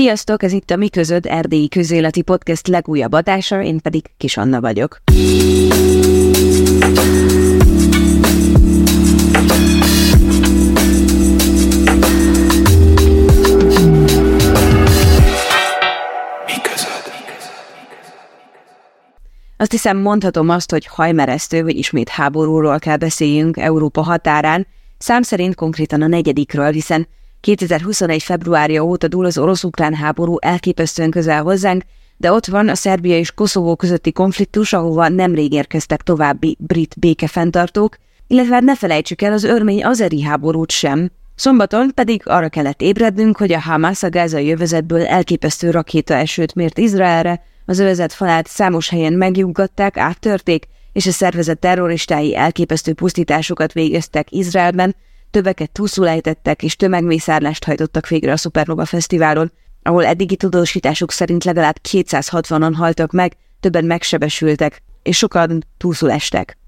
Sziasztok, ez itt a Mi Közöd Erdélyi Közéleti Podcast legújabb adása, én pedig Kis Anna vagyok. Azt hiszem mondhatom azt, hogy hajmeresztő, hogy ismét háborúról kell beszéljünk Európa határán, szám szerint konkrétan a negyedikről, hiszen 2021. februárja óta dúl az orosz-ukrán háború elképesztően közel hozzánk, de ott van a Szerbia és Koszovó közötti konfliktus, ahova nemrég érkeztek további brit békefenntartók, illetve hát ne felejtsük el az örmény azeri háborút sem. Szombaton pedig arra kellett ébrednünk, hogy a Hamas a gázai jövezetből elképesztő rakéta esőt mért Izraelre, az övezet falát számos helyen megjuggatták, áttörték, és a szervezet terroristái elképesztő pusztításokat végeztek Izraelben, többeket túlszulejtettek és tömegmészárlást hajtottak végre a Supernova Fesztiválon, ahol eddigi tudósításuk szerint legalább 260-an haltak meg, többen megsebesültek, és sokan túlszulestek.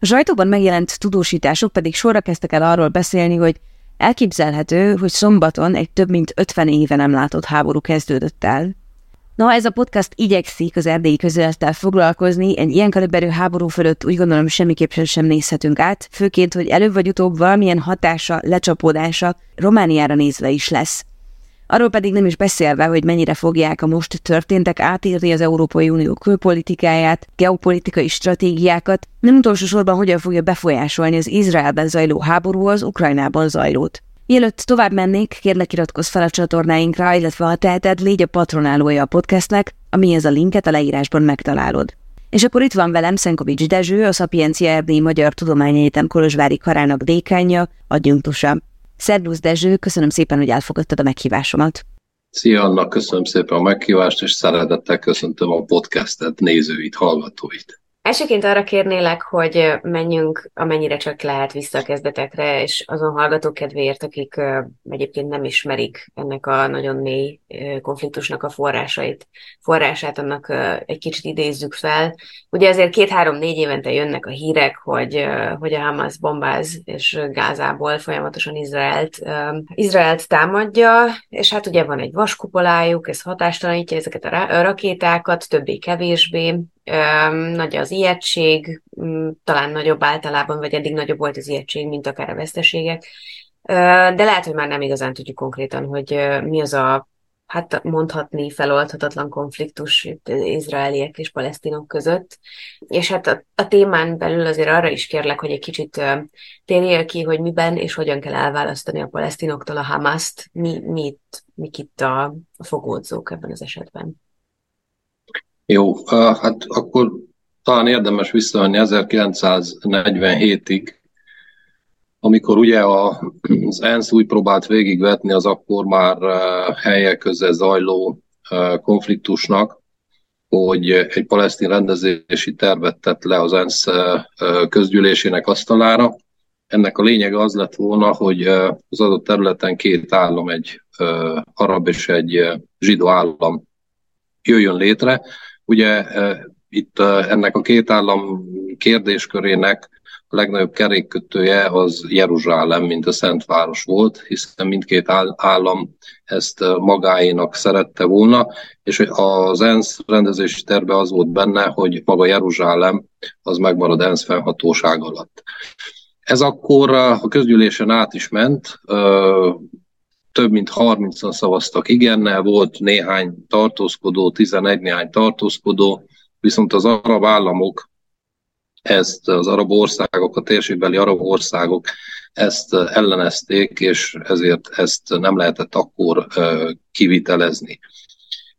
A sajtóban megjelent tudósítások pedig sorra kezdtek el arról beszélni, hogy elképzelhető, hogy szombaton egy több mint 50 éve nem látott háború kezdődött el, Na, ez a podcast igyekszik az erdélyi közölettel foglalkozni, egy ilyen kaliberű háború fölött úgy gondolom semmiképpen sem nézhetünk át, főként, hogy előbb vagy utóbb valamilyen hatása, lecsapódása Romániára nézve is lesz. Arról pedig nem is beszélve, hogy mennyire fogják a most történtek átírni az Európai Unió külpolitikáját, geopolitikai stratégiákat, nem utolsó sorban hogyan fogja befolyásolni az Izraelben zajló háború az Ukrajnában zajlót. Mielőtt tovább mennék, kérlek iratkozz fel a csatornáinkra, illetve ha teheted, légy a patronálója a podcastnek, ami ez a linket a leírásban megtalálod. És akkor itt van velem Szenkovics Dezső, a Szapiencia Erdélyi Magyar Tudományegyetem Kolozsvári Karának dékánja, adjunktusa. Szervusz Dezső, köszönöm szépen, hogy elfogadtad a meghívásomat. Szia Anna, köszönöm szépen a meghívást, és szeretettel köszöntöm a podcastet, nézőit, hallgatóit. Elsőként arra kérnélek, hogy menjünk amennyire csak lehet vissza a kezdetekre, és azon hallgatók kedvéért, akik egyébként nem ismerik ennek a nagyon mély konfliktusnak a forrásait, forrását annak egy kicsit idézzük fel. Ugye azért két-három-négy évente jönnek a hírek, hogy, hogy a Hamas bombáz és Gázából folyamatosan Izraelt, Izraelt támadja, és hát ugye van egy vaskupolájuk, ez hatástalanítja ezeket a rakétákat, többé-kevésbé, nagy az ijegység, talán nagyobb általában, vagy eddig nagyobb volt az ijegység, mint akár a veszteségek. De lehet, hogy már nem igazán tudjuk konkrétan, hogy mi az a, hát mondhatni feloldhatatlan konfliktus izraeliek és palesztinok között. És hát a, a témán belül azért arra is kérlek, hogy egy kicsit térjél ki, hogy miben és hogyan kell elválasztani a palesztinoktól a Hamaszt, mi, mit, mik itt a, a fogódzók ebben az esetben. Jó, hát akkor talán érdemes visszavenni 1947-ig, amikor ugye az ENSZ úgy próbált végigvetni az akkor már helyek közel zajló konfliktusnak, hogy egy palesztin rendezési tervet tett le az ENSZ közgyűlésének asztalára. Ennek a lényege az lett volna, hogy az adott területen két állam, egy arab és egy zsidó állam jöjjön létre, Ugye itt ennek a két állam kérdéskörének a legnagyobb kerékkötője az Jeruzsálem, mint a Szentváros volt, hiszen mindkét állam ezt magáénak szerette volna, és az ENSZ rendezési terve az volt benne, hogy maga Jeruzsálem az megmarad ENSZ fennhatóság alatt. Ez akkor a közgyűlésen át is ment, több mint 30-an szavaztak igennel, volt néhány tartózkodó, 11 néhány tartózkodó, viszont az arab államok ezt, az arab országok, a térségbeli arab országok ezt ellenezték, és ezért ezt nem lehetett akkor kivitelezni.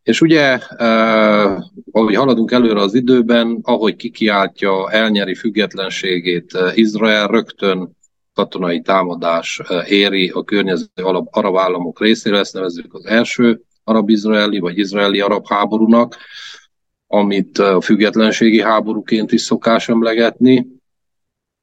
És ugye, eh, ahogy haladunk előre az időben, ahogy kikiáltja, elnyeri függetlenségét Izrael, rögtön katonai támadás eh, éri a környező arab államok részére, ezt nevezzük az első arab-izraeli vagy izraeli-arab háborúnak, amit eh, a függetlenségi háborúként is szokás emlegetni,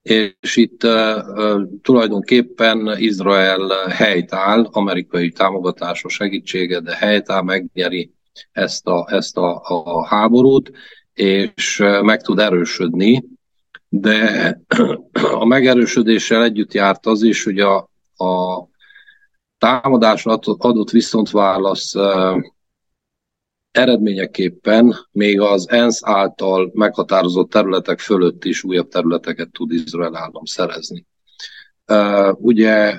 és itt uh, tulajdonképpen Izrael helytáll, amerikai támogatása segítsége, de helytáll, megnyeri ezt a, ezt a, a háborút, és meg tud erősödni, de a megerősödéssel együtt járt az is, hogy a, a támadásra adott viszontválasz eredményeképpen még az ENSZ által meghatározott területek fölött is újabb területeket tud Izrael állam szerezni. Ugye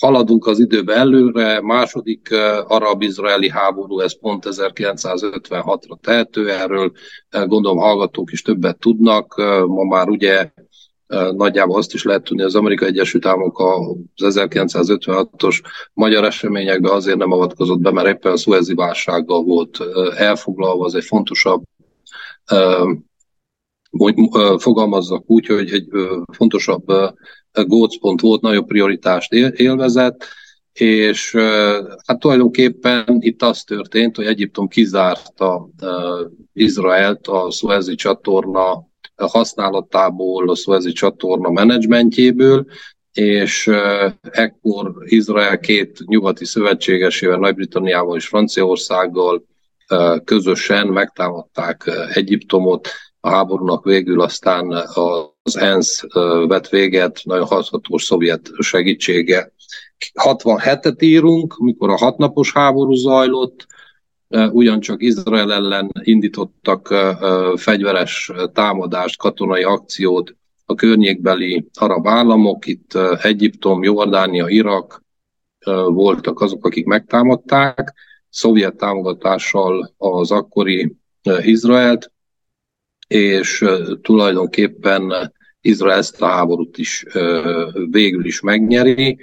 haladunk az időbe előre, második arab-izraeli háború, ez pont 1956-ra tehető, erről gondolom hallgatók is többet tudnak, ma már ugye nagyjából azt is lehet tudni, az Amerikai Egyesült Államok az 1956-os magyar eseményekben azért nem avatkozott be, mert éppen a szuezi válsággal volt elfoglalva, az egy fontosabb fogalmazzak úgy, hogy egy fontosabb gócpont volt, nagyobb prioritást élvezett, és hát tulajdonképpen itt az történt, hogy Egyiptom kizárta Izraelt a szuezi csatorna használatából, a szuezi csatorna menedzsmentjéből, és ekkor Izrael két nyugati szövetségesével, Nagy-Britanniával és Franciaországgal közösen megtámadták Egyiptomot, a háborúnak végül aztán az ENSZ vett véget, nagyon hathatós szovjet segítsége. 67-et írunk, amikor a hatnapos háború zajlott, ugyancsak Izrael ellen indítottak fegyveres támadást, katonai akciót a környékbeli arab államok, itt Egyiptom, Jordánia, Irak voltak azok, akik megtámadták, szovjet támogatással az akkori Izraelt, és tulajdonképpen Izrael ezt a háborút is végül is megnyeri.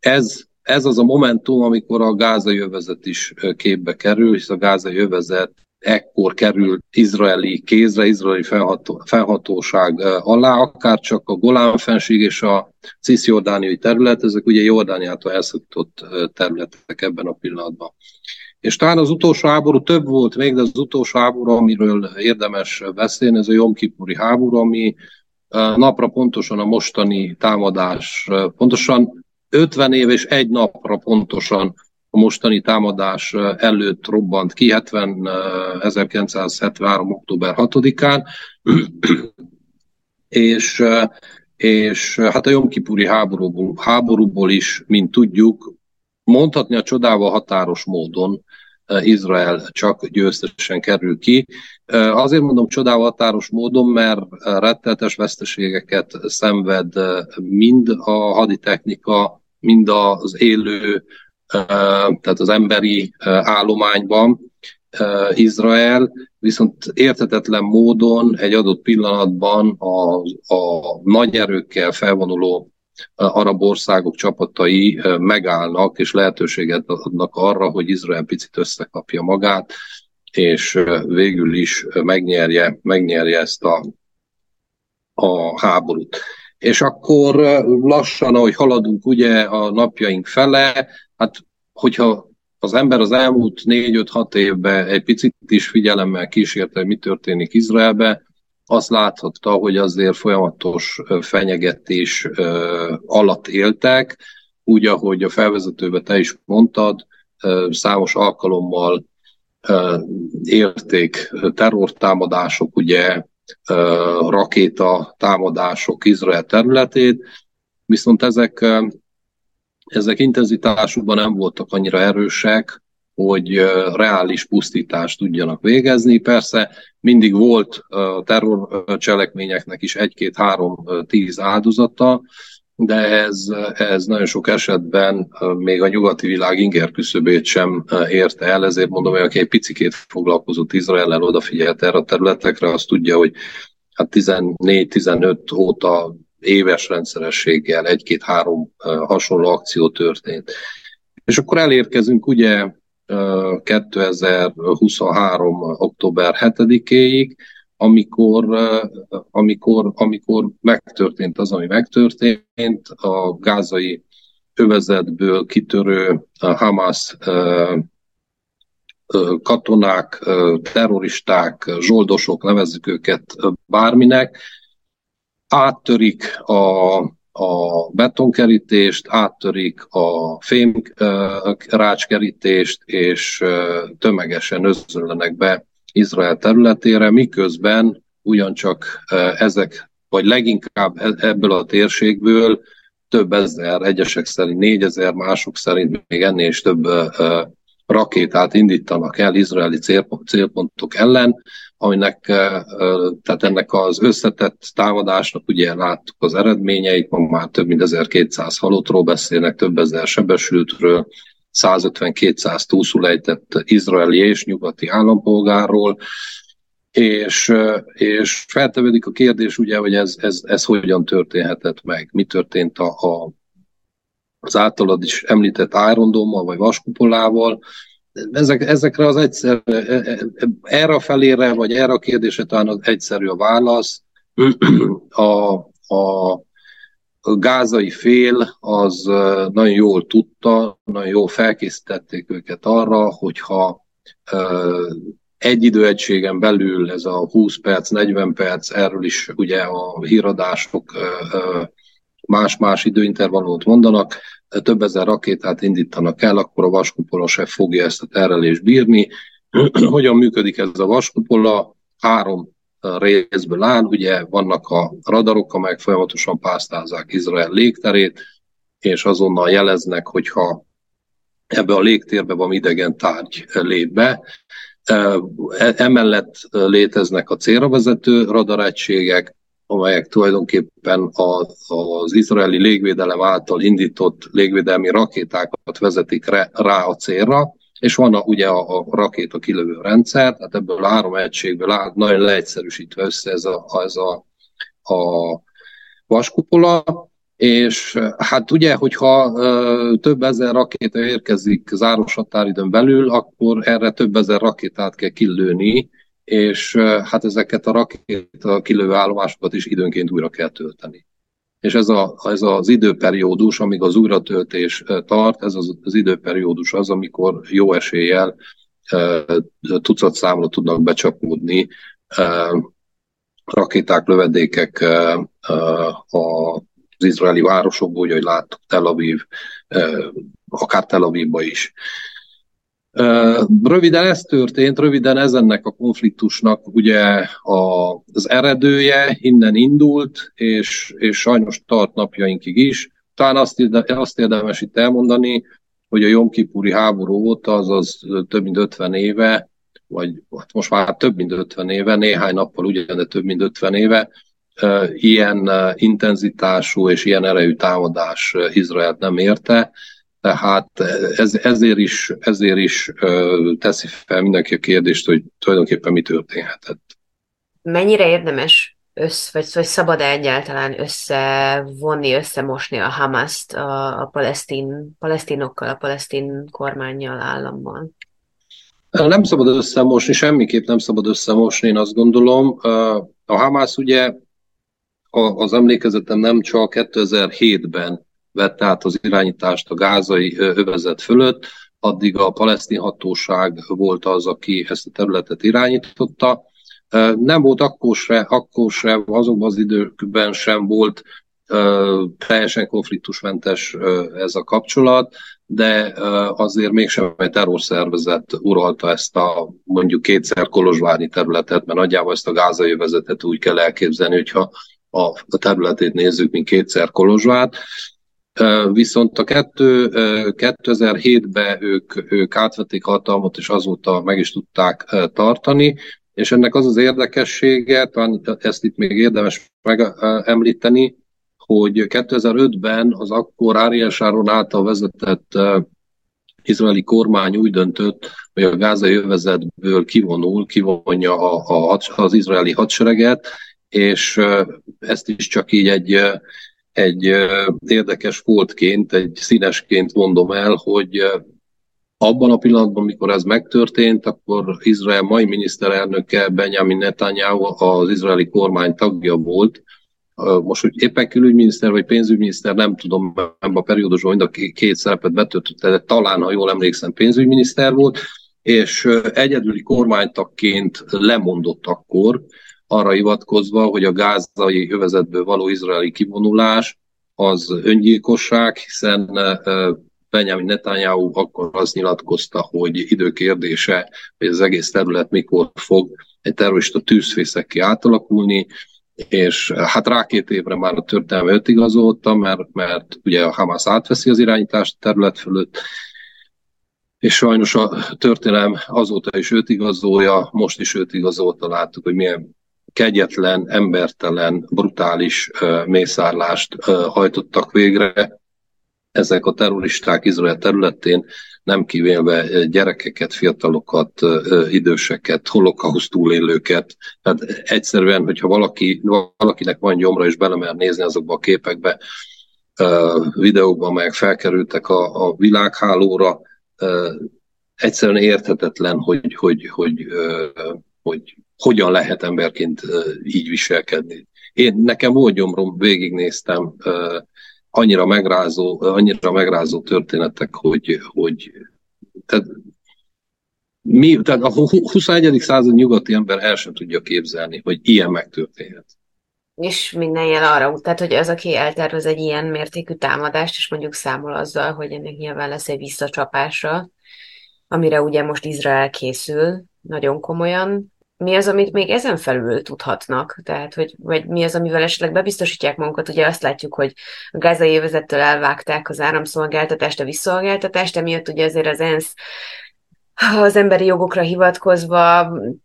Ez ez az a momentum, amikor a gázai övezet is képbe kerül, és a gázai övezet ekkor kerül izraeli kézre, izraeli felható, felhatóság alá, akár csak a Golán fenség és a cisjordániai terület, ezek ugye Jordániától elszakított területek ebben a pillanatban. És talán az utolsó háború több volt még, de az utolsó háború, amiről érdemes beszélni, ez a Jom Kipuri háború, ami napra pontosan a mostani támadás, pontosan 50 év és egy napra pontosan a mostani támadás előtt robbant ki, 70, 1973. október 6-án, és, és hát a Jomkipuri háborúból, háborúból is, mint tudjuk, mondhatni a csodával határos módon Izrael csak győztesen kerül ki. Azért mondom csodával határos módon, mert retteltes veszteségeket szenved mind a haditechnika, mind az élő, tehát az emberi állományban Izrael, viszont értetetlen módon egy adott pillanatban a, a nagy erőkkel felvonuló arab országok csapatai megállnak, és lehetőséget adnak arra, hogy Izrael picit összekapja magát, és végül is megnyerje, megnyerje ezt a, a háborút. És akkor lassan, ahogy haladunk ugye a napjaink fele, hát hogyha az ember az elmúlt négy-öt-hat évben egy picit is figyelemmel kísérte, hogy mi történik Izraelbe, azt láthatta, hogy azért folyamatos fenyegetés alatt éltek, úgy, ahogy a felvezetőbe te is mondtad, számos alkalommal érték terrortámadások, ugye rakéta támadások Izrael területét, viszont ezek, ezek intenzitásukban nem voltak annyira erősek, hogy reális pusztítást tudjanak végezni. Persze mindig volt terrorcselekményeknek is egy-két-három, tíz áldozata, de ez, ez nagyon sok esetben még a nyugati világ inger küszöbét sem érte el, ezért mondom, hogy aki egy picikét foglalkozott Izraellel, odafigyelt erre a területekre, azt tudja, hogy hát 14-15 óta éves rendszerességgel egy-két-három hasonló akció történt. És akkor elérkezünk ugye 2023. október 7-éig, amikor, amikor, amikor megtörtént az, ami megtörtént, a gázai övezetből kitörő Hamas katonák, terroristák, zsoldosok, nevezzük őket bárminek, áttörik a, a betonkerítést, áttörik a fém rácskerítést, és tömegesen özönlenek be Izrael területére, miközben ugyancsak ezek, vagy leginkább e, ebből a térségből több ezer, egyesek szerint négyezer, mások szerint még ennél is több rakétát indítanak el izraeli célpontok ellen, aminek, tehát ennek az összetett támadásnak ugye láttuk az eredményeit, ma már több mint 1200 halottról beszélnek, több ezer sebesültről, 150-200 túlszul ejtett izraeli és nyugati állampolgárról, és, és feltevődik a kérdés ugye, hogy ez, ez, ez hogyan történhetett meg, mi történt a, a, az általad is említett árondommal vagy vaskupolával, ezek, ezekre az egyszer, e, e, erre a felére, vagy erre a kérdésre talán az egyszerű a válasz. A, a gázai fél az nagyon jól tudta, nagyon jól felkészítették őket arra, hogyha egy időegységen belül ez a 20 perc, 40 perc, erről is ugye a híradások más-más időintervallumot mondanak, több ezer rakétát indítanak el, akkor a vaskupola se fogja ezt a terelést bírni. Hogyan működik ez a vaskupola? Három részből áll, ugye vannak a radarok, amelyek folyamatosan pásztázzák Izrael légterét, és azonnal jeleznek, hogyha ebbe a légtérbe van idegen tárgy lép be. E, emellett léteznek a célra vezető radaregységek, amelyek tulajdonképpen az izraeli légvédelem által indított légvédelmi rakétákat vezetik rá a célra, és van a, ugye a, a rakéta kilövő rendszer, tehát ebből három egységből áll, nagyon leegyszerűsítve össze ez a, ez a, a vaskupola, és hát ugye, hogyha ö, több ezer rakéta érkezik záros határidőn belül, akkor erre több ezer rakétát kell kilőni, és hát ezeket a rakéta kilövő állomásokat is időnként újra kell tölteni. És ez, a, ez az időperiódus, amíg az újratöltés tart, ez az, az időperiódus az, amikor jó eséllyel tucat számra tudnak becsapódni rakéták, lövedékek az izraeli városokból, úgy, hogy láttuk Tel Aviv, akár Tel Avivba is. Röviden ez történt, röviden ez ennek a konfliktusnak ugye az eredője, innen indult, és, és sajnos tart napjainkig is. Talán azt, azt érdemes itt elmondani, hogy a Jomkipuri háború óta, azaz több mint 50 éve, vagy hát most már több mint 50 éve, néhány nappal ugyan, de több mint 50 éve, ilyen intenzitású és ilyen erejű támadás Izraelt nem érte, tehát ez, ezért is, ezért is teszi fel mindenki a kérdést, hogy tulajdonképpen mi történhetett. Mennyire érdemes össz, vagy, vagy szabad -e egyáltalán összevonni, összemosni a Hamaszt a, a palesztin, palesztinokkal, a palesztin kormányjal, állammal? Nem szabad összemosni, semmiképp nem szabad összemosni, én azt gondolom. A Hamász ugye az emlékezetem nem csak 2007-ben vette át az irányítást a gázai övezet fölött, addig a palesztin hatóság volt az, aki ezt a területet irányította. Nem volt akkor se, akkor se azokban az időkben sem volt teljesen konfliktusmentes ez a kapcsolat, de azért mégsem egy terrorszervezet uralta ezt a mondjuk kétszer kolozsvárnyi területet, mert nagyjából ezt a gázai övezetet úgy kell elképzelni, hogyha a területét nézzük, mint kétszer Kolozsvát, Viszont a kettő, 2007-ben ők, ők átvették hatalmat, és azóta meg is tudták tartani, és ennek az az érdekessége, talán ezt itt még érdemes megemlíteni, hogy 2005-ben az akkor Ariel Sharon által vezetett izraeli kormány úgy döntött, hogy a gázai övezetből kivonul, kivonja a, a, az izraeli hadsereget, és ezt is csak így egy egy érdekes voltként, egy színesként mondom el, hogy abban a pillanatban, amikor ez megtörtént, akkor Izrael mai miniszterelnöke Benjamin Netanyahu az izraeli kormány tagja volt. Most, hogy éppen külügyminiszter vagy pénzügyminiszter, nem tudom, ebben a periódusban mind a két szerepet betöltötte, de talán, ha jól emlékszem, pénzügyminiszter volt, és egyedüli kormánytagként lemondott akkor, arra hivatkozva, hogy a gázai övezetből való izraeli kivonulás az öngyilkosság, hiszen Benjamin Netanyahu akkor azt nyilatkozta, hogy időkérdése, hogy az egész terület mikor fog egy terrorista tűzfészekké átalakulni, és hát rá két évre már a történelme őt igazolta, mert, mert ugye a Hamas átveszi az irányítást a terület fölött, és sajnos a történelem azóta is őt igazolja, most is őt igazolta, láttuk, hogy milyen kegyetlen, embertelen, brutális mészárlást hajtottak végre ezek a terroristák Izrael területén, nem kivélve gyerekeket, fiatalokat, időseket, holokauszt túlélőket. Tehát egyszerűen, hogyha valaki, valakinek van gyomra és belemer nézni azokba a képekbe, videókban, amelyek felkerültek a, a világhálóra, egyszerűen érthetetlen, hogy, hogy, hogy, hogy hogyan lehet emberként így viselkedni. Én nekem volt gyomrom, végignéztem, annyira megrázó, annyira megrázó történetek, hogy, hogy tehát mi, tehát a 21. század nyugati ember el sem tudja képzelni, hogy ilyen megtörténhet. És minden jel arra tehát hogy az, aki eltervez egy ilyen mértékű támadást, és mondjuk számol azzal, hogy ennek nyilván lesz egy visszacsapása, amire ugye most Izrael készül nagyon komolyan, mi az, amit még ezen felül tudhatnak? Tehát, hogy, vagy mi az, amivel esetleg bebiztosítják magukat? Ugye azt látjuk, hogy a gázai évezettől elvágták az áramszolgáltatást, a visszolgáltatást, emiatt ugye azért az ENSZ az emberi jogokra hivatkozva,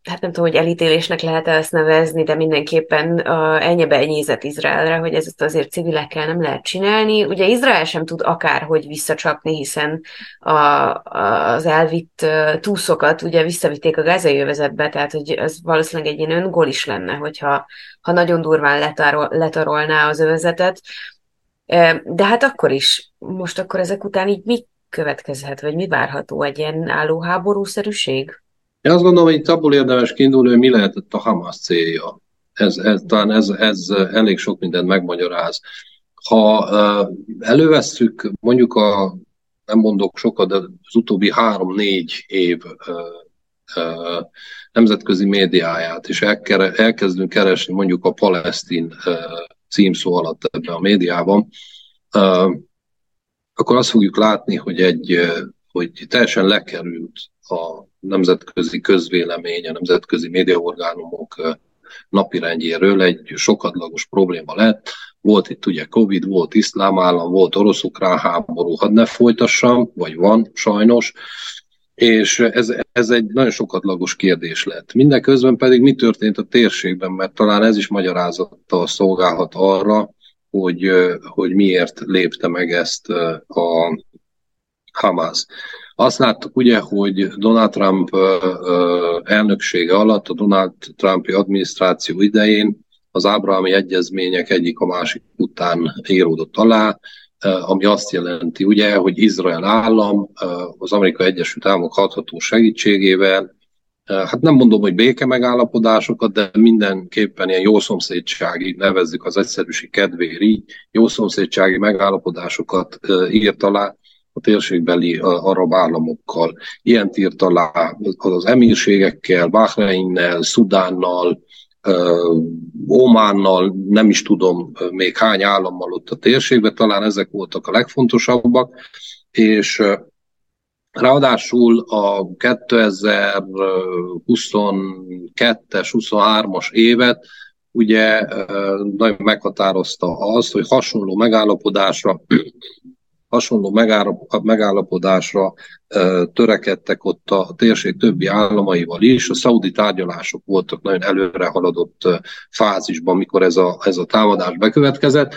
hát nem tudom, hogy elítélésnek lehet -e ezt nevezni, de mindenképpen uh, ennyi benyézett Izraelre, hogy ezt azért civilekkel nem lehet csinálni. Ugye Izrael sem tud akárhogy visszacsapni, hiszen a, a, az elvitt túszokat ugye visszavitték a gázai övezetbe, tehát hogy ez valószínűleg egy ilyen öngól is lenne, hogyha ha nagyon durván letarol, letarolná az övezetet. De hát akkor is, most akkor ezek után így mit következhet, vagy mi várható egy ilyen álló háborúszerűség? Én azt gondolom, hogy itt abból érdemes kiindulni, hogy mi lehetett a Hamas célja. Ez, ez, talán ez, ez elég sok mindent megmagyaráz. Ha elővesszük mondjuk a, nem mondok sokat, de az utóbbi három-négy év nemzetközi médiáját, és elkezdünk keresni mondjuk a palesztin címszó alatt ebben a médiában, akkor azt fogjuk látni, hogy egy hogy teljesen lekerült a nemzetközi közvélemény, a nemzetközi médiaorgánumok napirendjéről egy sokadlagos probléma lett. Volt itt ugye Covid, volt iszlám állam, volt orosz-ukrán háború, hadd ne folytassam, vagy van sajnos, és ez, ez egy nagyon sokadlagos kérdés lett. Mindeközben pedig mi történt a térségben, mert talán ez is magyarázattal szolgálhat arra, hogy, hogy miért lépte meg ezt a Hamas. Azt láttuk ugye, hogy Donald Trump elnöksége alatt, a Donald Trumpi adminisztráció idején az ábrahami egyezmények egyik a másik után íródott alá, ami azt jelenti ugye, hogy Izrael állam az Amerikai Egyesült Államok hatható segítségével hát nem mondom, hogy béke megállapodásokat, de mindenképpen ilyen jó szomszédsági, nevezzük az egyszerűség kedvéért így, jó szomszédsági megállapodásokat írt alá a térségbeli arab államokkal. Ilyen írt alá az emírségekkel, Bahreinnel, Szudánnal, Ománnal, nem is tudom még hány állammal ott a térségben, talán ezek voltak a legfontosabbak, és Ráadásul a 2022-es, 23-as évet ugye nagyon meghatározta az, hogy hasonló megállapodásra hasonló megállapodásra törekedtek ott a térség többi államaival is. A szaudi tárgyalások voltak nagyon előre haladott fázisban, mikor ez a, ez a támadás bekövetkezett.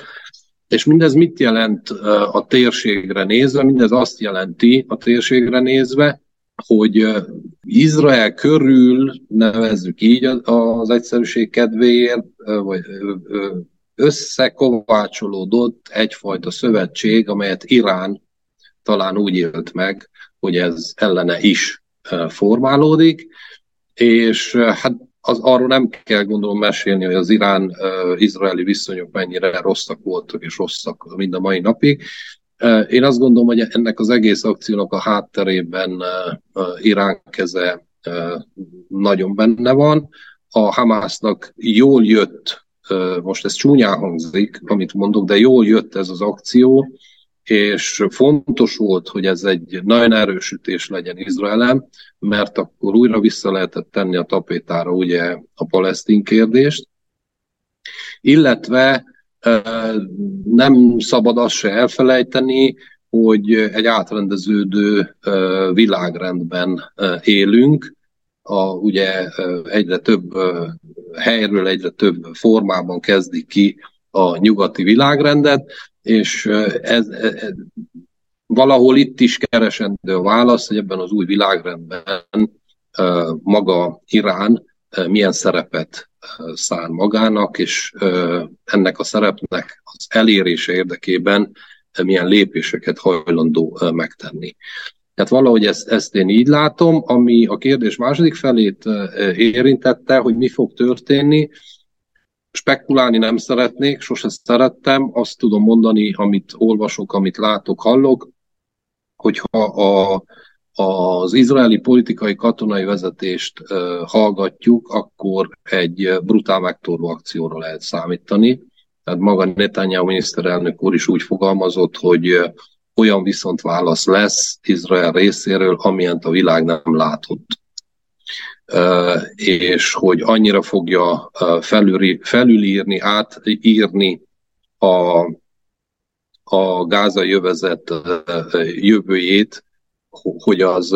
És mindez mit jelent a térségre nézve? Mindez azt jelenti a térségre nézve, hogy Izrael körül, nevezzük így az egyszerűség kedvéért, vagy összekovácsolódott egyfajta szövetség, amelyet Irán talán úgy élt meg, hogy ez ellene is formálódik, és hát az, arról nem kell gondolom mesélni, hogy az irán-izraeli viszonyok mennyire rosszak voltak és rosszak mind a mai napig. Én azt gondolom, hogy ennek az egész akciónak a hátterében Irán keze nagyon benne van. A Hamásznak jól jött, most ez csúnyán hangzik, amit mondok, de jól jött ez az akció, és fontos volt, hogy ez egy nagyon erősítés legyen Izraelen, mert akkor újra vissza lehetett tenni a tapétára ugye a palesztin kérdést, illetve nem szabad azt se elfelejteni, hogy egy átrendeződő világrendben élünk, a, ugye egyre több helyről, egyre több formában kezdik ki a nyugati világrendet, és ez, ez, valahol itt is keresendő a válasz, hogy ebben az új világrendben maga Irán milyen szerepet szán magának, és ennek a szerepnek az elérése érdekében milyen lépéseket hajlandó megtenni. Tehát valahogy ezt, ezt én így látom, ami a kérdés második felét érintette, hogy mi fog történni. Spekulálni nem szeretnék, sose szerettem, azt tudom mondani, amit olvasok, amit látok, hallok, hogyha a, az izraeli politikai katonai vezetést hallgatjuk, akkor egy brutál megtorló akcióra lehet számítani. Tehát maga Netanyahu miniszterelnök úr is úgy fogalmazott, hogy olyan viszont válasz lesz Izrael részéről, amilyent a világ nem látott. És hogy annyira fogja felülírni, átírni a, a gázai jövezet jövőjét, hogy az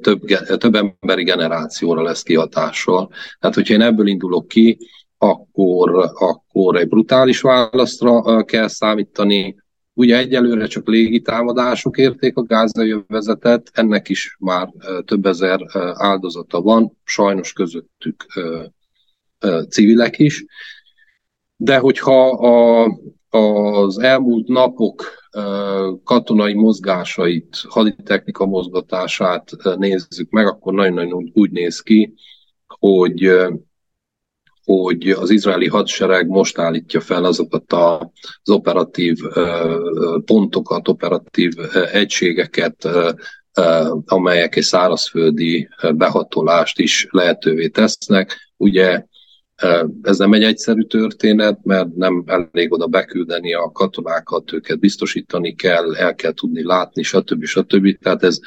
több, több emberi generációra lesz kihatással. Tehát, hogyha én ebből indulok ki, akkor, akkor egy brutális válaszra kell számítani. Ugye egyelőre csak légitámadások érték a gázai övezetet, ennek is már több ezer áldozata van, sajnos közöttük civilek is. De hogyha a, az elmúlt napok katonai mozgásait, haditechnika mozgatását nézzük meg, akkor nagyon-nagyon úgy néz ki, hogy hogy az izraeli hadsereg most állítja fel azokat az operatív pontokat, operatív egységeket, amelyek egy szárazföldi behatolást is lehetővé tesznek. Ugye ez nem egy egyszerű történet, mert nem elég oda beküldeni a katonákat, őket biztosítani kell, el kell tudni látni, stb. stb. Tehát ez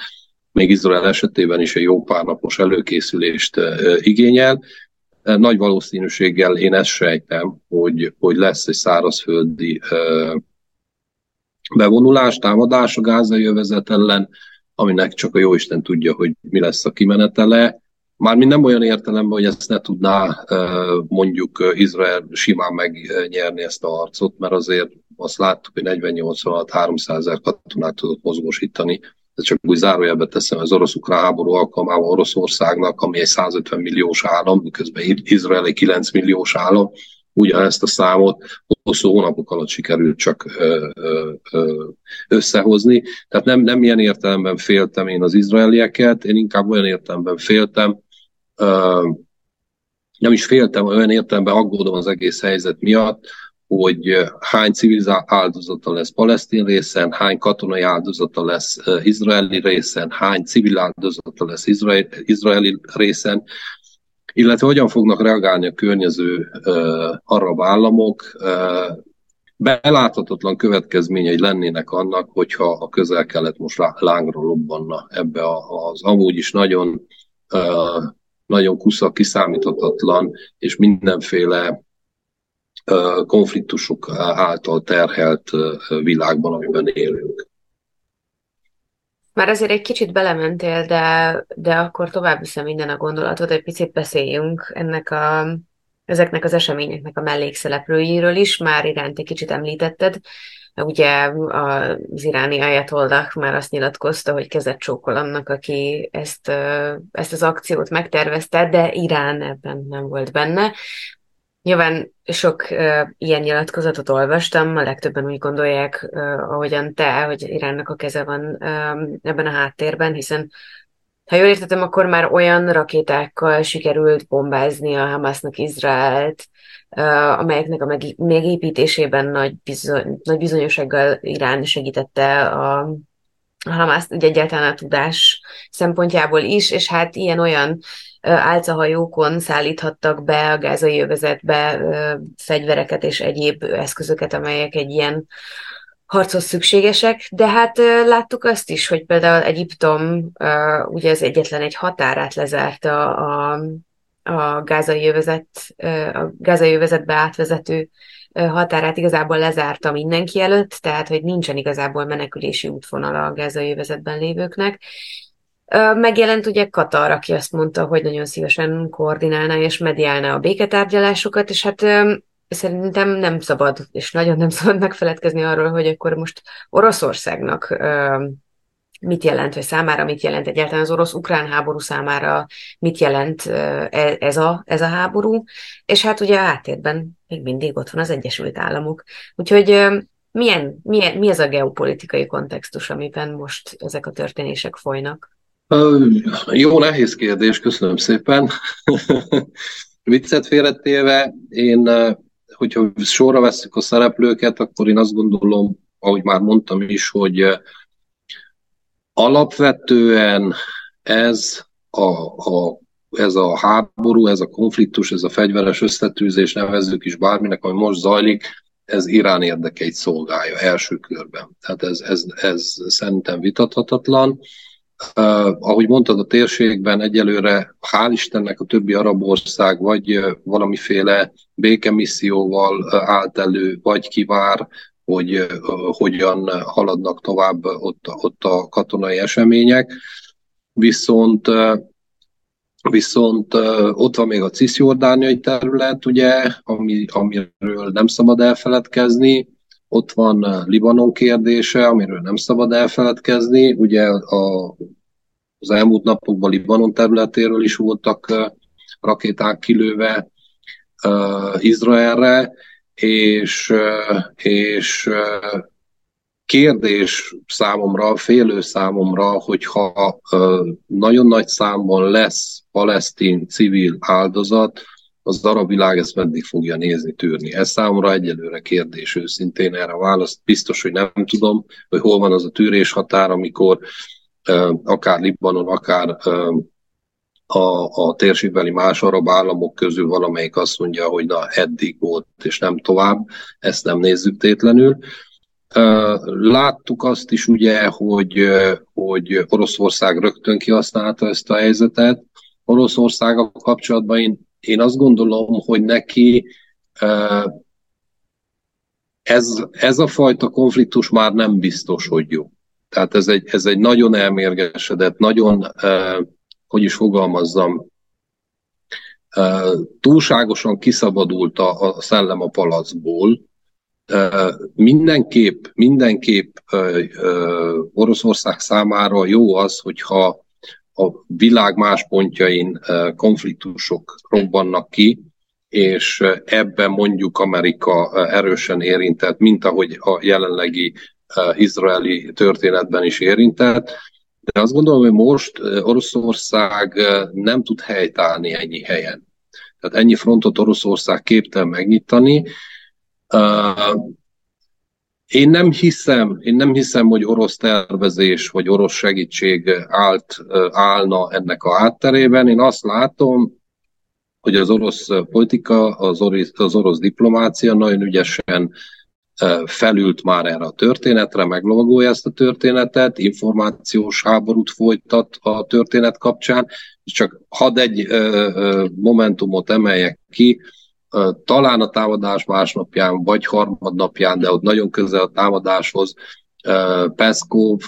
még Izrael esetében is egy jó pár napos előkészülést igényel. Nagy valószínűséggel én ezt sejtem, hogy, hogy lesz egy szárazföldi bevonulás, támadás a gázai övezet ellen, aminek csak a jóisten tudja, hogy mi lesz a kimenetele. Mármint nem olyan értelemben, hogy ezt ne tudná mondjuk Izrael simán megnyerni ezt a harcot, mert azért azt láttuk, hogy 48 alatt 300 ezer katonát tudott mozgósítani. Ez csak úgy zárójelbe teszem, az orosz-ukrán háború alkalmával Oroszországnak, ami egy 150 milliós állam, miközben Izrael egy 9 milliós állam, ugyanezt a számot hosszú hónapok alatt sikerült csak összehozni. Tehát nem, nem ilyen értelemben féltem én az izraelieket, én inkább olyan értelemben féltem, nem is féltem, olyan értelemben aggódom az egész helyzet miatt, hogy hány civil áldozata lesz palesztin részen, hány katonai áldozata lesz izraeli részen, hány civil áldozata lesz izraeli részen, illetve hogyan fognak reagálni a környező uh, arab államok. Uh, beláthatatlan következményei lennének annak, hogyha a közel-kelet most lángra lobbanna ebbe az amúgy is nagyon uh, nagyon kusza, kiszámíthatatlan, és mindenféle konfliktusok által terhelt világban, amiben élünk. Már azért egy kicsit belementél, de, de akkor tovább viszem minden a gondolatot, egy picit beszéljünk ennek a, ezeknek az eseményeknek a mellékszereplőiről is, már iránt egy kicsit említetted. Ugye az iráni ajatollah már azt nyilatkozta, hogy kezet csókol annak, aki ezt, ezt az akciót megtervezte, de Irán ebben nem volt benne. Nyilván sok uh, ilyen nyilatkozatot olvastam, a legtöbben úgy gondolják, uh, ahogyan te, hogy Iránnak a keze van um, ebben a háttérben, hiszen ha jól értettem, akkor már olyan rakétákkal sikerült bombázni a Hamasnak Izraelt, uh, amelyeknek a megépítésében nagy, bizony, nagy bizonyossággal Irán segítette a Hamaszt, ugye egyáltalán a tudás szempontjából is, és hát ilyen-olyan álcahajókon szállíthattak be a gázai övezetbe fegyvereket és egyéb eszközöket, amelyek egy ilyen harchoz szükségesek, de hát láttuk azt is, hogy például Egyiptom ugye az egyetlen egy határát lezárta a, a gázai övezet, a gázai övezetbe átvezető határát igazából lezárta mindenki előtt, tehát hogy nincsen igazából menekülési útvonala a gázai övezetben lévőknek. Megjelent ugye Katar, aki azt mondta, hogy nagyon szívesen koordinálna és mediálna a béketárgyalásokat, és hát szerintem nem szabad, és nagyon nem szabad megfeledkezni arról, hogy akkor most Oroszországnak mit jelent, vagy számára mit jelent egyáltalán az orosz-ukrán háború számára, mit jelent e, ez a, ez a háború, és hát ugye a háttérben még mindig ott van az Egyesült Államok. Úgyhogy milyen, milyen, mi ez a geopolitikai kontextus, amiben most ezek a történések folynak? Jó, nehéz kérdés, köszönöm szépen. Viccet félretéve, én, hogyha sorra veszük a szereplőket, akkor én azt gondolom, ahogy már mondtam is, hogy Alapvetően ez a, a, ez a háború, ez a konfliktus, ez a fegyveres összetűzés, nevezzük is bárminek, ami most zajlik, ez Irán érdekeit szolgálja első körben. Tehát ez, ez, ez szerintem vitathatatlan. Ahogy mondtad, a térségben egyelőre, hál' Istennek a többi arab ország vagy valamiféle békemisszióval állt elő, vagy kivár, hogy hogyan haladnak tovább ott, ott a katonai események. Viszont Viszont ott van még a cisjordániai terület, ugye, ami, amiről nem szabad elfeledkezni. Ott van uh, Libanon kérdése, amiről nem szabad elfeledkezni. Ugye a, az elmúlt napokban Libanon területéről is voltak uh, rakéták kilőve uh, Izraelre, és, és kérdés számomra, félő számomra, hogyha nagyon nagy számban lesz palesztin civil áldozat, az arab világ ezt meddig fogja nézni, tűrni. Ez számomra egyelőre kérdés őszintén, erre a választ biztos, hogy nem tudom, hogy hol van az a tűrés határ, amikor akár Libanon, akár a, a térségbeli más arab államok közül valamelyik azt mondja, hogy na eddig volt, és nem tovább, ezt nem nézzük tétlenül. Láttuk azt is ugye, hogy, hogy Oroszország rögtön kihasználta ezt a helyzetet. Oroszországgal kapcsolatban én, én azt gondolom, hogy neki ez, ez a fajta konfliktus már nem biztos, hogy jó. Tehát ez egy, ez egy nagyon elmérgesedett, nagyon hogy is fogalmazzam, túlságosan kiszabadult a, a szellem a palacból. Mindenképp, mindenképp Oroszország számára jó az, hogyha a világ más pontjain konfliktusok robbannak ki, és ebben mondjuk Amerika erősen érintett, mint ahogy a jelenlegi izraeli történetben is érintett. De azt gondolom, hogy most Oroszország nem tud helytállni ennyi helyen. Tehát ennyi frontot Oroszország képtel megnyitani. Én nem hiszem, én nem hiszem, hogy orosz tervezés vagy orosz segítség állt, állna ennek a átterében. Én azt látom, hogy az orosz politika, az orosz, az orosz diplomácia nagyon ügyesen felült már erre a történetre, meglovagolja ezt a történetet, információs háborút folytat a történet kapcsán, és csak had egy momentumot emeljek ki, talán a támadás másnapján, vagy harmadnapján, de ott nagyon közel a támadáshoz Peszkov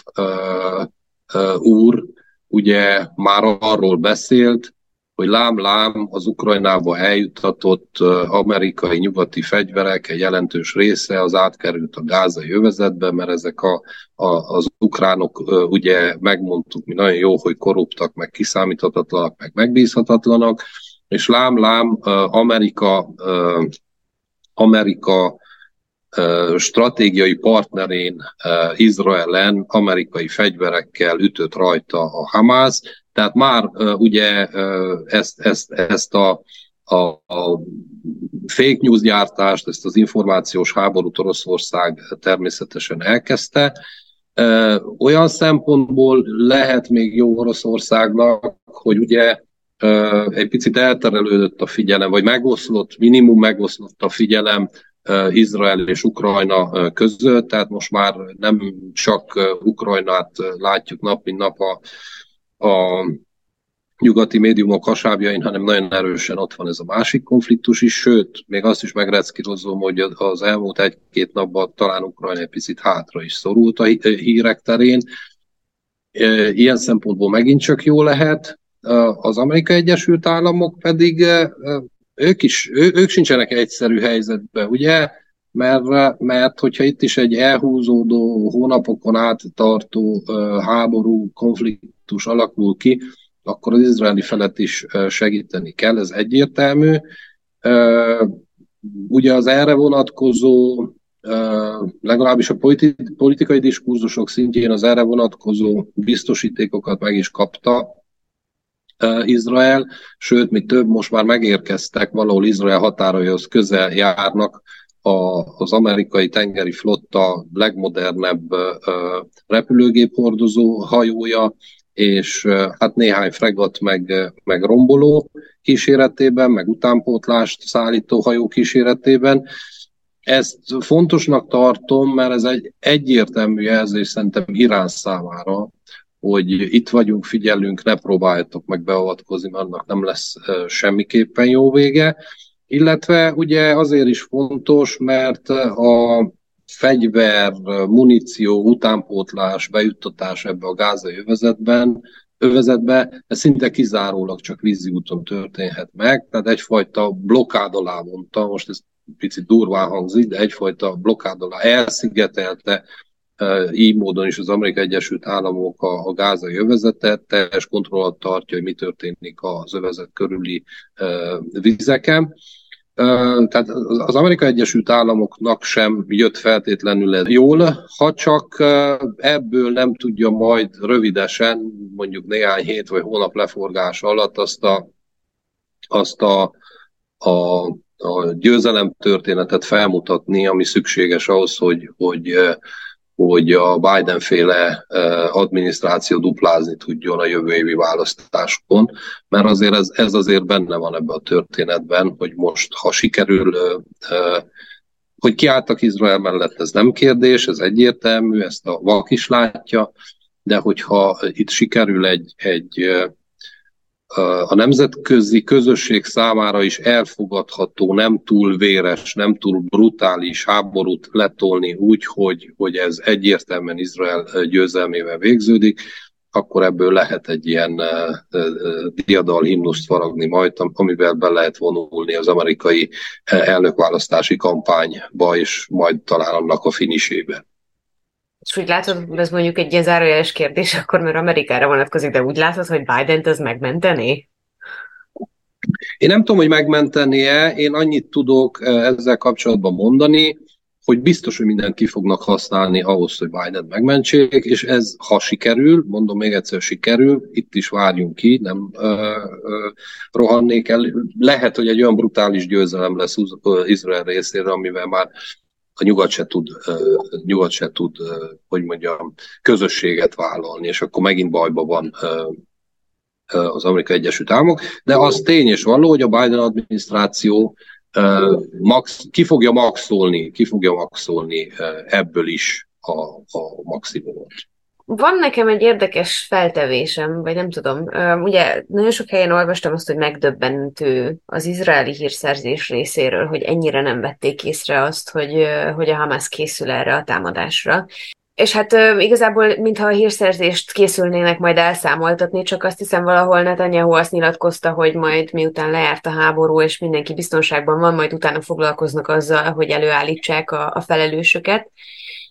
úr ugye már arról beszélt, hogy lám-lám az Ukrajnába eljutatott amerikai nyugati fegyverek egy jelentős része az átkerült a gázai övezetbe, mert ezek a, a, az ukránok ugye megmondtuk mi nagyon jó, hogy korruptak, meg kiszámíthatatlanak, meg megbízhatatlanak, és lám-lám Amerika, Amerika stratégiai partnerén Izraelen amerikai fegyverekkel ütött rajta a Hamász, tehát már ugye ezt, ezt, ezt a, a, a fake news gyártást, ezt az információs háborút Oroszország természetesen elkezdte. Olyan szempontból lehet még jó Oroszországnak, hogy ugye egy picit elterelődött a figyelem, vagy megoszlott, minimum megoszlott a figyelem Izrael és Ukrajna között, tehát most már nem csak Ukrajnát látjuk nap mint nap a, a nyugati médiumok hasábjain, hanem nagyon erősen ott van ez a másik konfliktus is, sőt, még azt is megreckírozom, hogy az elmúlt egy-két napban talán Ukrajna egy picit hátra is szorult a hírek terén. Ilyen szempontból megint csak jó lehet. Az Amerika Egyesült Államok pedig ők is, ő, ők sincsenek egyszerű helyzetben, ugye? Mert, mert hogyha itt is egy elhúzódó, hónapokon át tartó háború, konfliktus alakul ki, akkor az izraeli felet is segíteni kell, ez egyértelmű. Ugye az erre vonatkozó, legalábbis a politikai diskurzusok szintjén az erre vonatkozó biztosítékokat meg is kapta Izrael, sőt, mi több, most már megérkeztek, valahol Izrael határaihoz közel járnak az amerikai tengeri flotta legmodernebb repülőgép hordozó hajója, és hát néhány fregat meg, meg romboló kíséretében, meg utánpótlást szállító hajó kíséretében. Ezt fontosnak tartom, mert ez egy egyértelmű jelzés szerintem Irán számára, hogy itt vagyunk, figyelünk, ne próbáljatok meg beavatkozni, mert annak nem lesz semmiképpen jó vége. Illetve ugye azért is fontos, mert a fegyver, muníció, utánpótlás, bejuttatás ebbe a gázai övezetben, övezetbe, ez szinte kizárólag csak vízi úton történhet meg, tehát egyfajta blokkád alá mondta, most ez picit durván hangzik, de egyfajta blokkád alá elszigetelte így módon is az Amerikai Egyesült Államok a, a gázai övezetet, teljes kontrollat tartja, hogy mi történik az övezet körüli vizeken. Tehát az Amerikai Egyesült Államoknak sem jött feltétlenül ez jól, ha csak ebből nem tudja majd rövidesen, mondjuk néhány hét vagy hónap leforgása alatt azt a, azt a, a, a győzelem történetet felmutatni, ami szükséges ahhoz, hogy, hogy hogy a Biden-féle adminisztráció duplázni tudjon a jövő évi választásokon, mert azért ez, ez azért benne van ebben a történetben, hogy most, ha sikerül, hogy kiálltak Izrael mellett, ez nem kérdés, ez egyértelmű, ezt a vak is látja, de hogyha itt sikerül egy, egy a nemzetközi közösség számára is elfogadható, nem túl véres, nem túl brutális háborút letolni úgy, hogy, hogy ez egyértelműen Izrael győzelmével végződik, akkor ebből lehet egy ilyen diadal himnuszt faragni majd, amivel be lehet vonulni az amerikai elnökválasztási kampányba, és majd talán annak a finisébe. És úgy látod, ez mondjuk egy ilyen zárójeles kérdés, akkor mert Amerikára vonatkozik, de úgy látod, hogy Biden-t ez megmenteni? Én nem tudom, hogy megmentenie, én annyit tudok eh, ezzel kapcsolatban mondani, hogy biztos, hogy mindent ki fognak használni ahhoz, hogy Biden megmentsék, és ez, ha sikerül, mondom még egyszer, sikerül, itt is várjunk ki, nem ö, ö, rohannék el. Lehet, hogy egy olyan brutális győzelem lesz Izrael részére, amivel már a nyugat se tud, nyugat se tud, hogy mondjam, közösséget vállalni, és akkor megint bajba van az Amerikai Egyesült Államok, de az tény és való, hogy a Biden adminisztráció max, ki fogja maxolni, ki fogja maxolni ebből is a, a maximumot. Van nekem egy érdekes feltevésem, vagy nem tudom. Ugye nagyon sok helyen olvastam azt, hogy megdöbbentő az izraeli hírszerzés részéről, hogy ennyire nem vették észre azt, hogy, hogy a Hamas készül erre a támadásra. És hát igazából, mintha a hírszerzést készülnének majd elszámoltatni, csak azt hiszem valahol Netanyahu azt nyilatkozta, hogy majd miután lejárt a háború, és mindenki biztonságban van, majd utána foglalkoznak azzal, hogy előállítsák a, a felelősöket.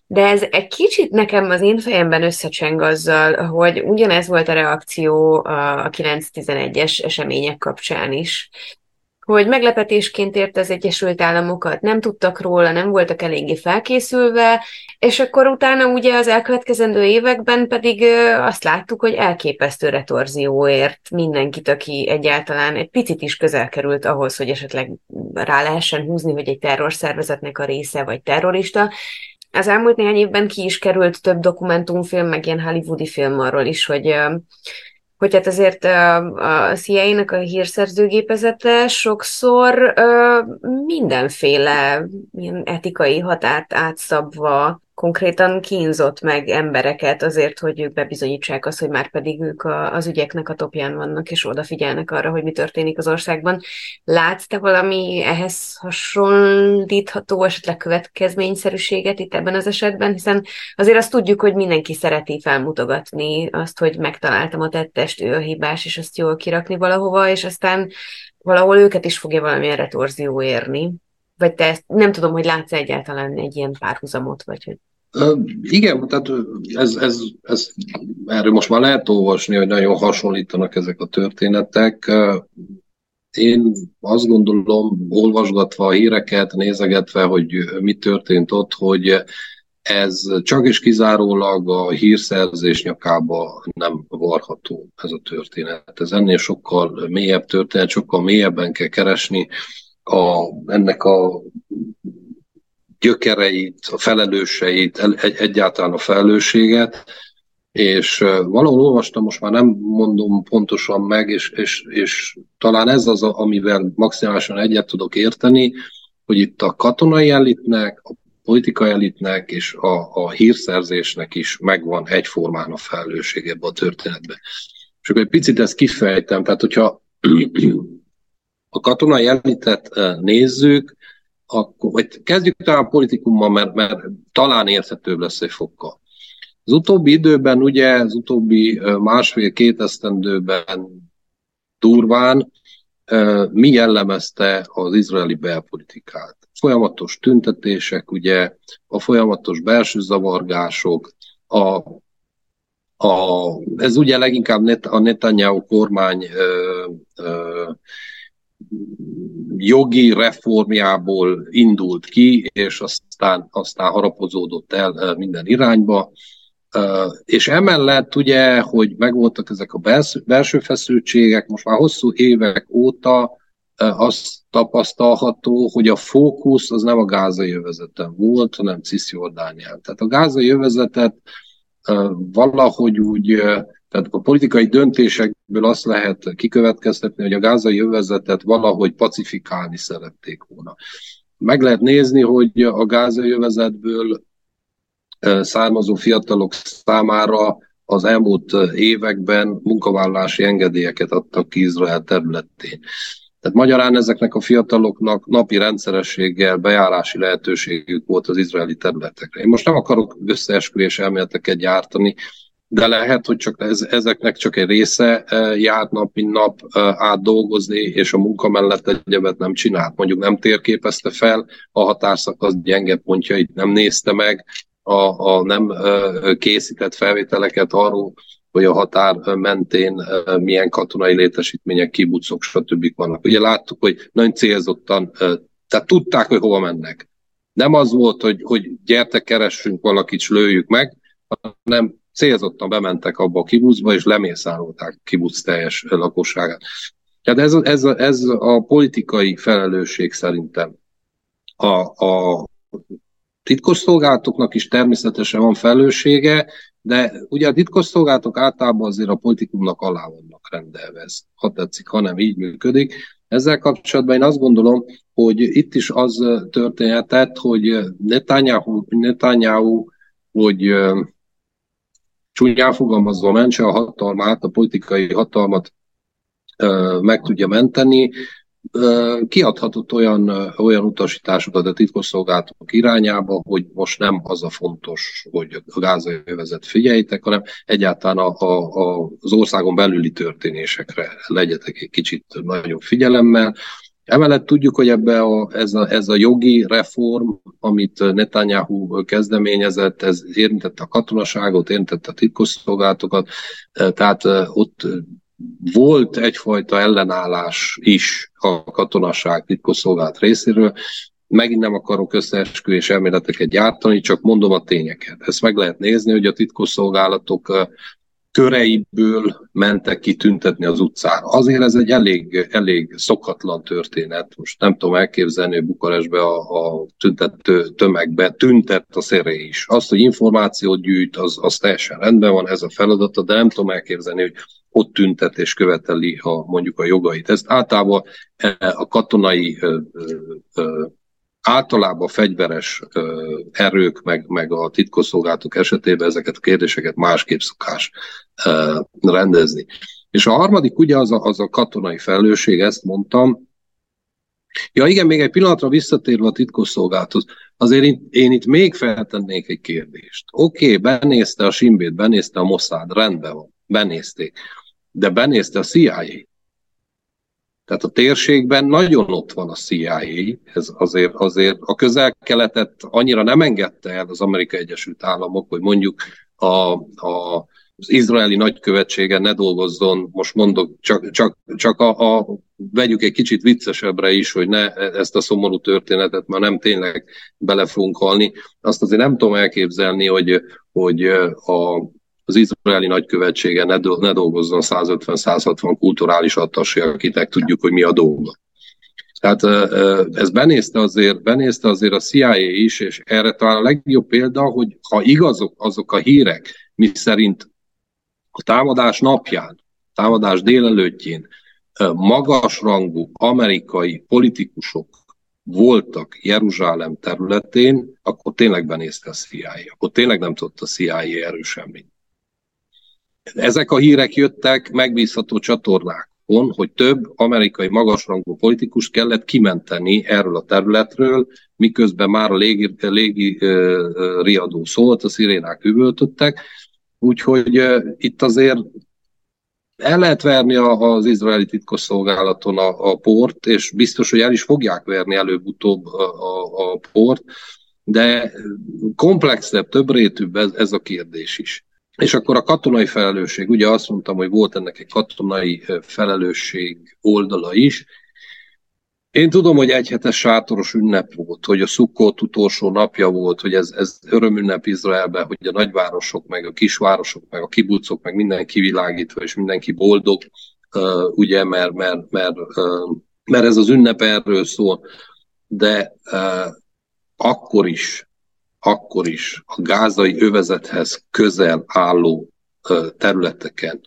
De ez egy kicsit nekem az én fejemben összecseng azzal, hogy ugyanez volt a reakció a 9-11-es események kapcsán is, hogy meglepetésként ért az Egyesült Államokat, nem tudtak róla, nem voltak eléggé felkészülve, és akkor utána ugye az elkövetkezendő években pedig azt láttuk, hogy elképesztő retorzió ért mindenkit, aki egyáltalán egy picit is közel került ahhoz, hogy esetleg rá lehessen húzni, hogy egy terrorszervezetnek a része vagy terrorista, az elmúlt néhány évben ki is került több dokumentumfilm, meg ilyen hollywoodi film arról is, hogy hogy hát azért a CIA-nak a hírszerzőgépezete sokszor mindenféle ilyen etikai határt átszabva konkrétan kínzott meg embereket azért, hogy ők bebizonyítsák azt, hogy már pedig ők a, az ügyeknek a topján vannak, és odafigyelnek arra, hogy mi történik az országban. Látsz te valami ehhez hasonlítható esetleg következményszerűséget itt ebben az esetben? Hiszen azért azt tudjuk, hogy mindenki szereti felmutogatni azt, hogy megtaláltam a tettest, ő a hibás, és azt jól kirakni valahova, és aztán valahol őket is fogja valamilyen retorzió érni. Vagy te ezt, nem tudom, hogy látsz egyáltalán egy ilyen párhuzamot, vagy hogy... Igen, tehát ez, ez, ez, erről most már lehet olvasni, hogy nagyon hasonlítanak ezek a történetek. Én azt gondolom, olvasgatva a híreket, nézegetve, hogy mi történt ott, hogy ez csak és kizárólag a hírszerzés nyakába nem varható ez a történet. Ez ennél sokkal mélyebb történet, sokkal mélyebben kell keresni a, ennek a gyökereit, a felelőseit, egy, egyáltalán a felelősséget, és valahol olvastam, most már nem mondom pontosan meg, és, és, és talán ez az, amivel maximálisan egyet tudok érteni, hogy itt a katonai elitnek, a politikai elitnek és a, a hírszerzésnek is megvan egyformán a felelősség ebbe a történetbe. És akkor egy picit ezt kifejtem, tehát hogyha a katonai elitet nézzük, akkor, vagy kezdjük talán politikummal, mert, mert talán érthetőbb lesz egy fokkal. Az utóbbi időben, ugye, az utóbbi másfél-két esztendőben durván mi jellemezte az izraeli belpolitikát? Folyamatos tüntetések, ugye, a folyamatos belső zavargások, a, a, ez ugye leginkább a Netanyahu kormány ö, ö, jogi reformjából indult ki, és aztán, aztán harapozódott el minden irányba. És emellett ugye, hogy megvoltak ezek a belső, feszültségek, most már hosszú évek óta azt tapasztalható, hogy a fókusz az nem a gázai övezeten volt, hanem Cisjordánián. Tehát a gázai övezetet valahogy úgy tehát a politikai döntésekből azt lehet kikövetkeztetni, hogy a gázai övezetet valahogy pacifikálni szerették volna. Meg lehet nézni, hogy a gázai övezetből származó fiatalok számára az elmúlt években munkavállalási engedélyeket adtak ki Izrael területén. Tehát magyarán ezeknek a fiataloknak napi rendszerességgel bejárási lehetőségük volt az izraeli területekre. Én most nem akarok összeesküvés elméleteket gyártani, de lehet, hogy csak ez, ezeknek csak egy része e, jár nap, mint nap e, átdolgozni, és a munka mellett egyebet nem csinált. Mondjuk nem térképezte fel a határszakasz gyenge pontjait, nem nézte meg a, a nem e, készített felvételeket arról, hogy a határ mentén milyen katonai létesítmények, kibucok, stb. vannak. Ugye láttuk, hogy nagyon célzottan, tehát tudták, hogy hova mennek. Nem az volt, hogy, hogy gyertek, keressünk valakit, lőjük meg, hanem célzottan bementek abba a kibucba, és lemészárolták kibuc teljes lakosságát. Tehát ez, ez, ez a politikai felelősség szerintem. A, a titkosszolgálatoknak is természetesen van felelőssége, de ugye a titkosszolgálatok általában azért a politikumnak alá vannak rendelve, ez ha tetszik, hanem így működik. Ezzel kapcsolatban én azt gondolom, hogy itt is az történhetett, hogy Netanyahu, Netanyahu hogy csúnyán fogalmazva mentse a hatalmát, a politikai hatalmat meg tudja menteni, kiadhatott olyan, olyan utasításokat a titkosszolgálatok irányába, hogy most nem az a fontos, hogy a gázai övezet figyeljétek, hanem egyáltalán a, a, a, az országon belüli történésekre legyetek egy kicsit nagyobb figyelemmel, Emellett tudjuk, hogy ebbe a, ez, a, ez a jogi reform, amit Netanyahu kezdeményezett, ez érintette a katonaságot, érintette a titkosszolgálatokat, e, tehát e, ott volt egyfajta ellenállás is a katonaság titkosszolgálat részéről. Megint nem akarok összeesküvés elméleteket gyártani, csak mondom a tényeket. Ezt meg lehet nézni, hogy a titkosszolgálatok e, köreiből mentek ki tüntetni az utcára. Azért ez egy elég, elég szokatlan történet. Most nem tudom elképzelni, hogy Bukarestbe a, a tüntető tömegbe tüntett a szere is. Azt, hogy információt gyűjt, az, az teljesen rendben van, ez a feladata, de nem tudom elképzelni, hogy ott tüntet és követeli a, mondjuk a jogait. Ezt általában e, a katonai általában fegyveres erők, meg, meg a titkosszolgálatok esetében ezeket a kérdéseket másképp szokás rendezni. És a harmadik ugye az a, az a katonai felelősség, ezt mondtam. Ja igen, még egy pillanatra visszatérve a titkosszolgálathoz, azért én, én itt még feltennék egy kérdést. Oké, okay, benézte a Simbét, benézte a Mossad, rendben van, benézték, de benézte a CIA. Tehát a térségben nagyon ott van a CIA, ez azért, azért a közel-keletet annyira nem engedte el az Amerikai Egyesült Államok, hogy mondjuk a, a az izraeli nagykövetsége ne dolgozzon, most mondok, csak, csak, csak a, a, vegyük egy kicsit viccesebbre is, hogy ne ezt a szomorú történetet már nem tényleg bele fogunk halni. Azt azért nem tudom elképzelni, hogy, hogy a, az izraeli nagykövetsége ne, ne dolgozzon 150-160 kulturális attasi, akinek tudjuk, hogy mi a dolga. Tehát ez benézte azért, benézte azért a CIA is, és erre talán a legjobb példa, hogy ha igazok azok a hírek, mi szerint a támadás napján, támadás délelőttjén magasrangú amerikai politikusok voltak Jeruzsálem területén, akkor tényleg benézte a CIA. Akkor tényleg nem tudott a CIA erről semmit. Ezek a hírek jöttek megbízható csatornákon, hogy több amerikai magasrangú politikust kellett kimenteni erről a területről, miközben már a légi, légi riadó szólt, a szirénák üvöltöttek, Úgyhogy itt azért el lehet verni az izraeli titkosszolgálaton a, a port, és biztos, hogy el is fogják verni előbb-utóbb a, a, a port, de komplexebb, több rétűbb ez, ez a kérdés is. És akkor a katonai felelősség, ugye azt mondtam, hogy volt ennek egy katonai felelősség oldala is, én tudom, hogy egy hetes sátoros ünnep volt, hogy a Szukkot utolsó napja volt, hogy ez, ez örömünnep Izraelben, hogy a nagyvárosok, meg a kisvárosok, meg a kibucok, meg mindenki világítva, és mindenki boldog, ugye, mert, mert, mert, mert ez az ünnep erről szól. De akkor is, akkor is a gázai övezethez közel álló területeken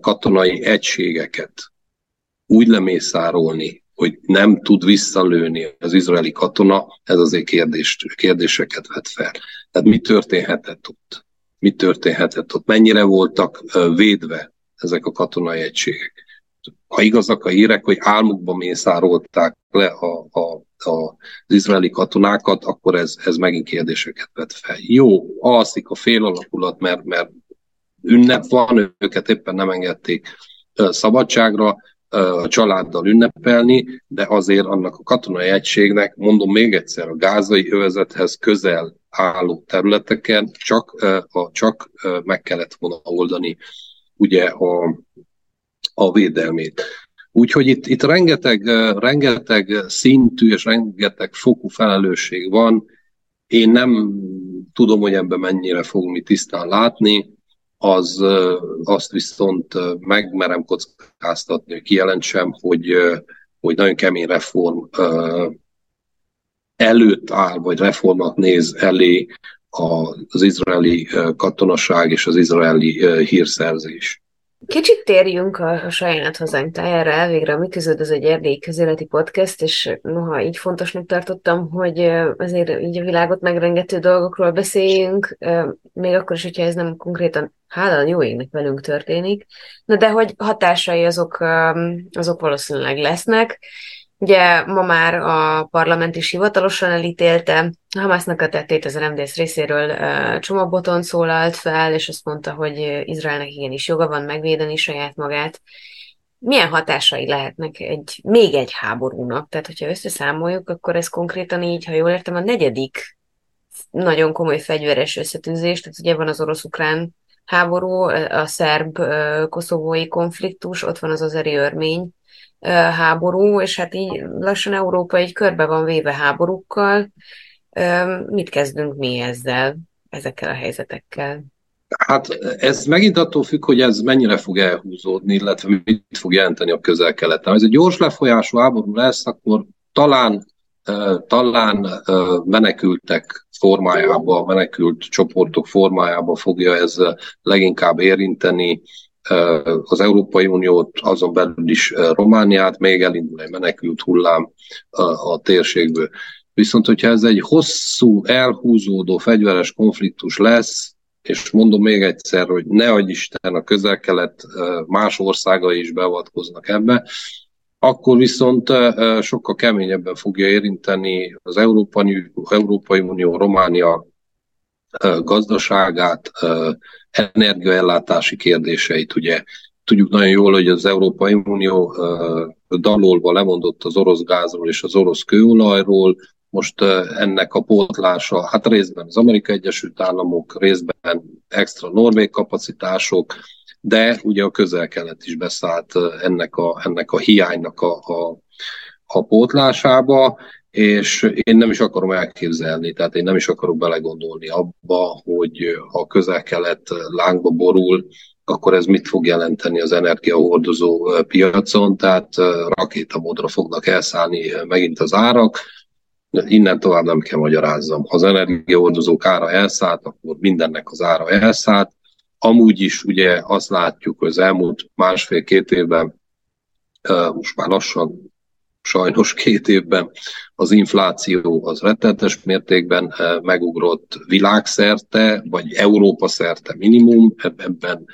katonai egységeket úgy lemészárolni, hogy nem tud visszalőni az izraeli katona, ez azért kérdés, kérdéseket vet fel. Tehát mi történhetett ott? Mi történhetett ott? Mennyire voltak védve ezek a katonai egységek? Ha igazak a hírek, hogy álmukban mészárolták le a, a, az izraeli katonákat, akkor ez, ez megint kérdéseket vet fel. Jó, alszik a fél alakulat, mert, mert ünnep van, őket éppen nem engedték szabadságra, a családdal ünnepelni, de azért annak a katonai egységnek, mondom még egyszer, a gázai övezethez közel álló területeken csak, a, csak meg kellett volna oldani ugye a, a védelmét. Úgyhogy itt, itt rengeteg, rengeteg szintű és rengeteg fokú felelősség van. Én nem tudom, hogy ebben mennyire fogunk mi tisztán látni az azt viszont megmerem kockáztatni, hogy kijelentsem, hogy, hogy nagyon kemény reform előtt áll, vagy reformat néz elé az izraeli katonaság és az izraeli hírszerzés. Kicsit térjünk a, a saját hazánk tájára elvégre, a mi között ez egy erdélyi közéleti podcast, és noha így fontosnak tartottam, hogy azért így a világot megrengető dolgokról beszéljünk, még akkor is, hogyha ez nem konkrétan hála jó égnek velünk történik, na de hogy hatásai azok, azok valószínűleg lesznek, Ugye ma már a parlament is hivatalosan elítélte Hamásznak a tettét az MDS részéről Csomaboton szólalt fel, és azt mondta, hogy Izraelnek igenis joga van megvédeni saját magát. Milyen hatásai lehetnek egy, még egy háborúnak? Tehát, hogyha összeszámoljuk, akkor ez konkrétan így, ha jól értem, a negyedik nagyon komoly fegyveres összetűzés, tehát ugye van az orosz-ukrán háború, a szerb-koszovói konfliktus, ott van az azeri örmény háború, és hát így lassan Európa egy körbe van véve háborúkkal. Mit kezdünk mi ezzel, ezekkel a helyzetekkel? Hát ez megint attól függ, hogy ez mennyire fog elhúzódni, illetve mit fog jelenteni a közel-keleten. Ha ez egy gyors lefolyású háború lesz, akkor talán talán menekültek formájába, menekült csoportok formájába fogja ez leginkább érinteni az Európai Uniót, azon belül is Romániát, még elindul egy menekült hullám a, a térségből. Viszont, hogyha ez egy hosszú, elhúzódó fegyveres konfliktus lesz, és mondom még egyszer, hogy ne adj Isten a közel-kelet más országai is beavatkoznak ebbe, akkor viszont sokkal keményebben fogja érinteni az Európai, Európai Unió, Románia gazdaságát, energiaellátási kérdéseit. Ugye tudjuk nagyon jól, hogy az Európai Unió dalolva lemondott az orosz gázról és az orosz kőolajról, most ennek a pótlása, hát részben az Amerikai Egyesült Államok, részben extra norvég kapacitások, de ugye a közel-kelet is beszállt ennek a, ennek a hiánynak a, a, a pótlásába, és én nem is akarom elképzelni, tehát én nem is akarok belegondolni abba, hogy ha közel-kelet lángba borul, akkor ez mit fog jelenteni az energiahordozó piacon, tehát rakétamódra fognak elszállni megint az árak, innen tovább nem kell magyarázzam. Ha az energiahordozók ára elszállt, akkor mindennek az ára elszállt. Amúgy is ugye azt látjuk, hogy az elmúlt másfél-két évben, most már lassan sajnos két évben az infláció az rettenetes mértékben megugrott világszerte, vagy Európa szerte minimum, ebben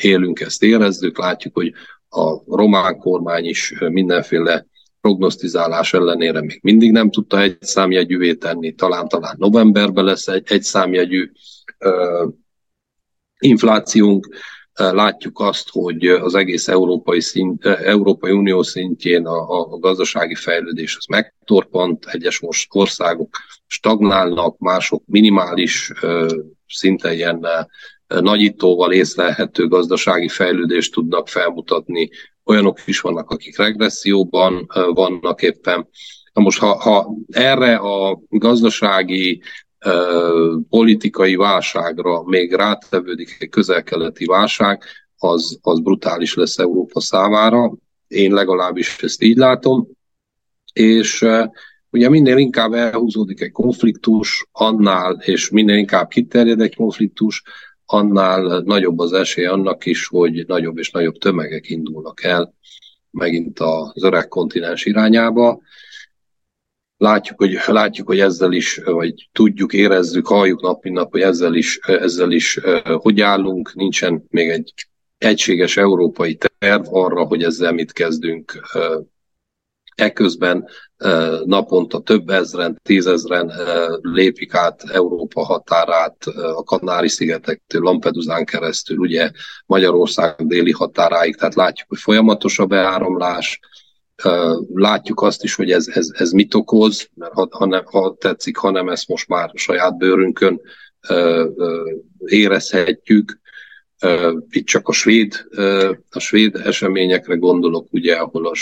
élünk, ezt érezzük, látjuk, hogy a román kormány is mindenféle prognosztizálás ellenére még mindig nem tudta egy számjegyűvé tenni, talán-talán novemberben lesz egy, egy számjegyű uh, inflációnk. Látjuk azt, hogy az egész Európai, szint, Európai Unió szintjén a, a gazdasági fejlődés az megtorpant, egyes most országok stagnálnak, mások minimális szinten ilyen nagyítóval észlelhető gazdasági fejlődést tudnak felmutatni, olyanok is vannak, akik regresszióban vannak éppen. Na most, ha, ha erre a gazdasági politikai válságra még rátevődik egy közel-keleti válság, az, az brutális lesz Európa számára. Én legalábbis ezt így látom. És ugye minél inkább elhúzódik egy konfliktus, annál, és minél inkább kiterjed egy konfliktus, annál nagyobb az esély annak is, hogy nagyobb és nagyobb tömegek indulnak el megint az öreg kontinens irányába. Látjuk, hogy, látjuk, hogy ezzel is, vagy tudjuk, érezzük, halljuk nap, mint nap, hogy ezzel is, ezzel is hogy állunk. Nincsen még egy egységes európai terv arra, hogy ezzel mit kezdünk Eközben naponta több ezren, tízezren lépik át Európa határát a Kanári-szigetektől, Lampedusán keresztül, ugye Magyarország déli határáig, tehát látjuk, hogy folyamatos a beáramlás, látjuk azt is, hogy ez, ez, ez mit okoz, mert ha, ha, nem, ha tetszik, hanem ezt most már saját bőrünkön érezhetjük, itt csak a svéd, a svéd eseményekre gondolok, ugye, ahol a,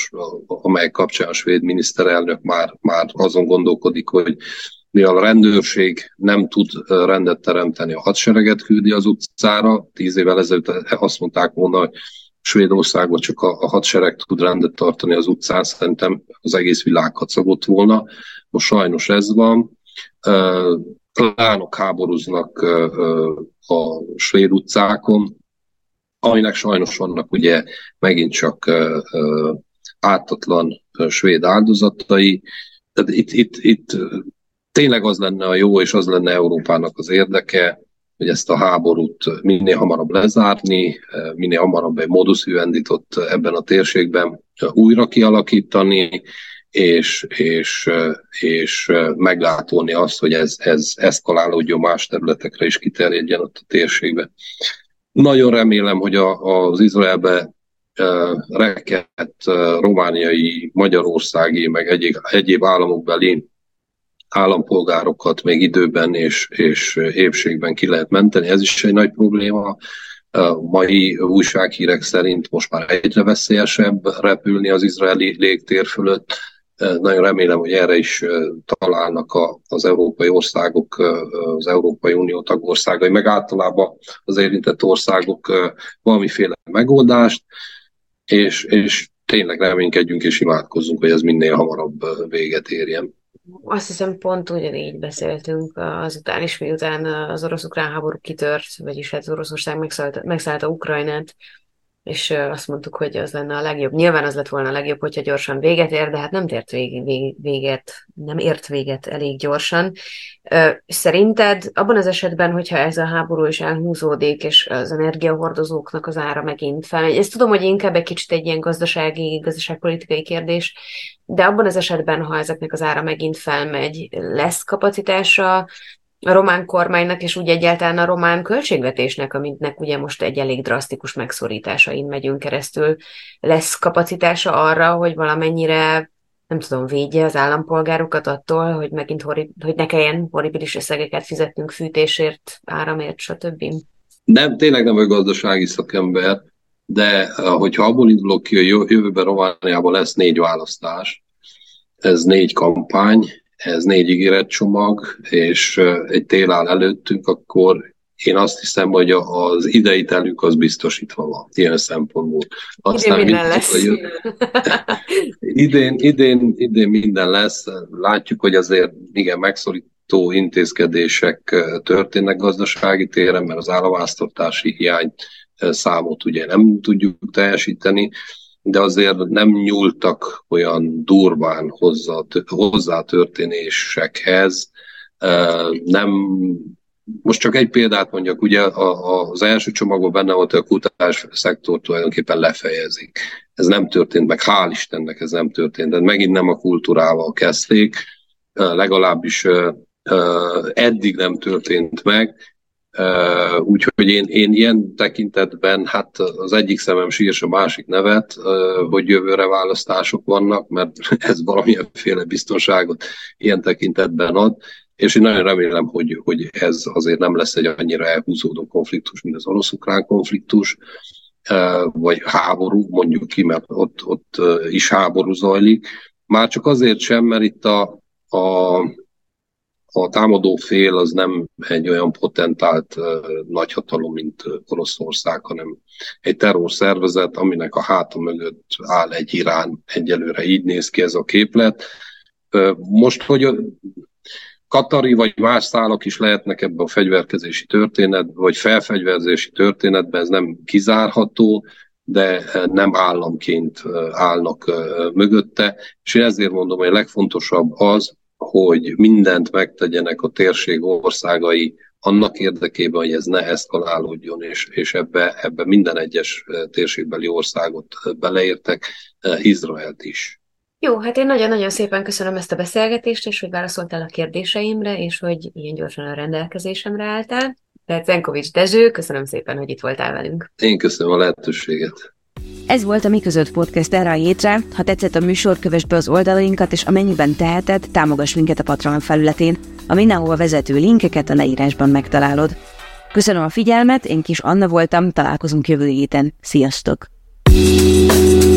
amely kapcsán a svéd miniszterelnök már, már azon gondolkodik, hogy mivel a rendőrség nem tud rendet teremteni, a hadsereget küldi az utcára. Tíz évvel ezelőtt azt mondták volna, hogy Svédországban csak a, a hadsereg tud rendet tartani az utcán, szerintem az egész világ kacagott volna. Most sajnos ez van. Klánok háborúznak a svéd utcákon, aminek sajnos vannak ugye megint csak ártatlan svéd áldozatai. Tehát itt, itt, itt tényleg az lenne a jó, és az lenne Európának az érdeke, hogy ezt a háborút minél hamarabb lezárni, minél hamarabb egy modus vivendit ebben a térségben újra kialakítani, és, és, és meglátolni azt, hogy ez, ez eszkalálódjon más területekre is kiterjedjen ott a térségbe. Nagyon remélem, hogy a, az Izraelbe rekett romániai, magyarországi, meg egyéb, egyéb államokbeli állampolgárokat még időben és, és épségben ki lehet menteni. Ez is egy nagy probléma. A mai újsághírek szerint most már egyre veszélyesebb repülni az izraeli légtér fölött. Nagyon remélem, hogy erre is találnak az európai országok, az Európai Unió tagországai, meg általában az érintett országok valamiféle megoldást, és, és tényleg reménykedjünk és imádkozzunk, hogy ez minél hamarabb véget érjen. Azt hiszem pont ugyanígy beszéltünk azután is, miután az orosz-ukrán háború kitört, vagyis hát Oroszország megszállta, megszállta Ukrajnát, és azt mondtuk, hogy az lenne a legjobb. Nyilván az lett volna a legjobb, hogyha gyorsan véget ér, de hát nem tért véget, nem ért véget elég gyorsan. Szerinted abban az esetben, hogyha ez a háború is elhúzódik, és az energiahordozóknak az ára megint felmegy, ezt tudom, hogy inkább egy kicsit egy ilyen gazdasági, gazdaságpolitikai kérdés, de abban az esetben, ha ezeknek az ára megint felmegy, lesz kapacitása a román kormánynak, és úgy egyáltalán a román költségvetésnek, aminek ugye most egy elég drasztikus megszorításain megyünk keresztül, lesz kapacitása arra, hogy valamennyire nem tudom, védje az állampolgárokat attól, hogy megint horrib, hogy ne kelljen horribilis összegeket fizetnünk fűtésért, áramért, stb. Nem, tényleg nem vagy gazdasági szakember, de hogyha abból indulok ki, hogy jövőben Romániában lesz négy választás, ez négy kampány, ez négy ígéretcsomag, és egy tél áll előttünk, akkor én azt hiszem, hogy az idei telük az biztosítva van ilyen szempontból. Aztán idén minden lesz. Hogy, idén, idén, idén minden lesz. Látjuk, hogy azért igen, megszorító intézkedések történnek gazdasági téren, mert az államháztartási hiány számot ugye nem tudjuk teljesíteni, de azért nem nyúltak olyan durván hozzá, hozzá történésekhez, nem most csak egy példát mondjak, ugye az első csomagban benne volt, hogy a kutás szektor tulajdonképpen lefejezik. Ez nem történt meg, hál' Istennek ez nem történt, de megint nem a kultúrával kezdték, legalábbis eddig nem történt meg, Úgyhogy én, én ilyen tekintetben, hát az egyik szemem sírs a másik nevet, hogy jövőre választások vannak, mert ez valamilyenféle biztonságot ilyen tekintetben ad, és én nagyon remélem, hogy, hogy ez azért nem lesz egy annyira elhúzódó konfliktus, mint az orosz-ukrán konfliktus, vagy háború, mondjuk ki, mert ott, ott is háború zajlik. Már csak azért sem, mert itt a, a a támadó fél az nem egy olyan potentált nagyhatalom, mint Oroszország, hanem egy terrorszervezet, aminek a háta mögött áll egy Irán. Egyelőre így néz ki ez a képlet. Most, hogy Katari vagy más szálak is lehetnek ebbe a fegyverkezési történetben, vagy felfegyverzési történetben, ez nem kizárható, de nem államként állnak mögötte, és én ezért mondom, hogy a legfontosabb az, hogy mindent megtegyenek a térség országai annak érdekében, hogy ez ne eszkalálódjon, és, és ebbe, ebbe minden egyes térségbeli országot beleértek, Izraelt is. Jó, hát én nagyon-nagyon szépen köszönöm ezt a beszélgetést, és hogy válaszoltál a kérdéseimre, és hogy ilyen gyorsan a rendelkezésemre álltál. Tehát Zenkovics Dezső, köszönöm szépen, hogy itt voltál velünk. Én köszönöm a lehetőséget. Ez volt a Mi Között Podcast erre a hétre. Ha tetszett a műsor, kövess be az oldalainkat, és amennyiben teheted, támogass minket a Patreon felületén. A mindenhol vezető linkeket a leírásban megtalálod. Köszönöm a figyelmet, én kis Anna voltam, találkozunk jövő héten. Sziasztok! thank you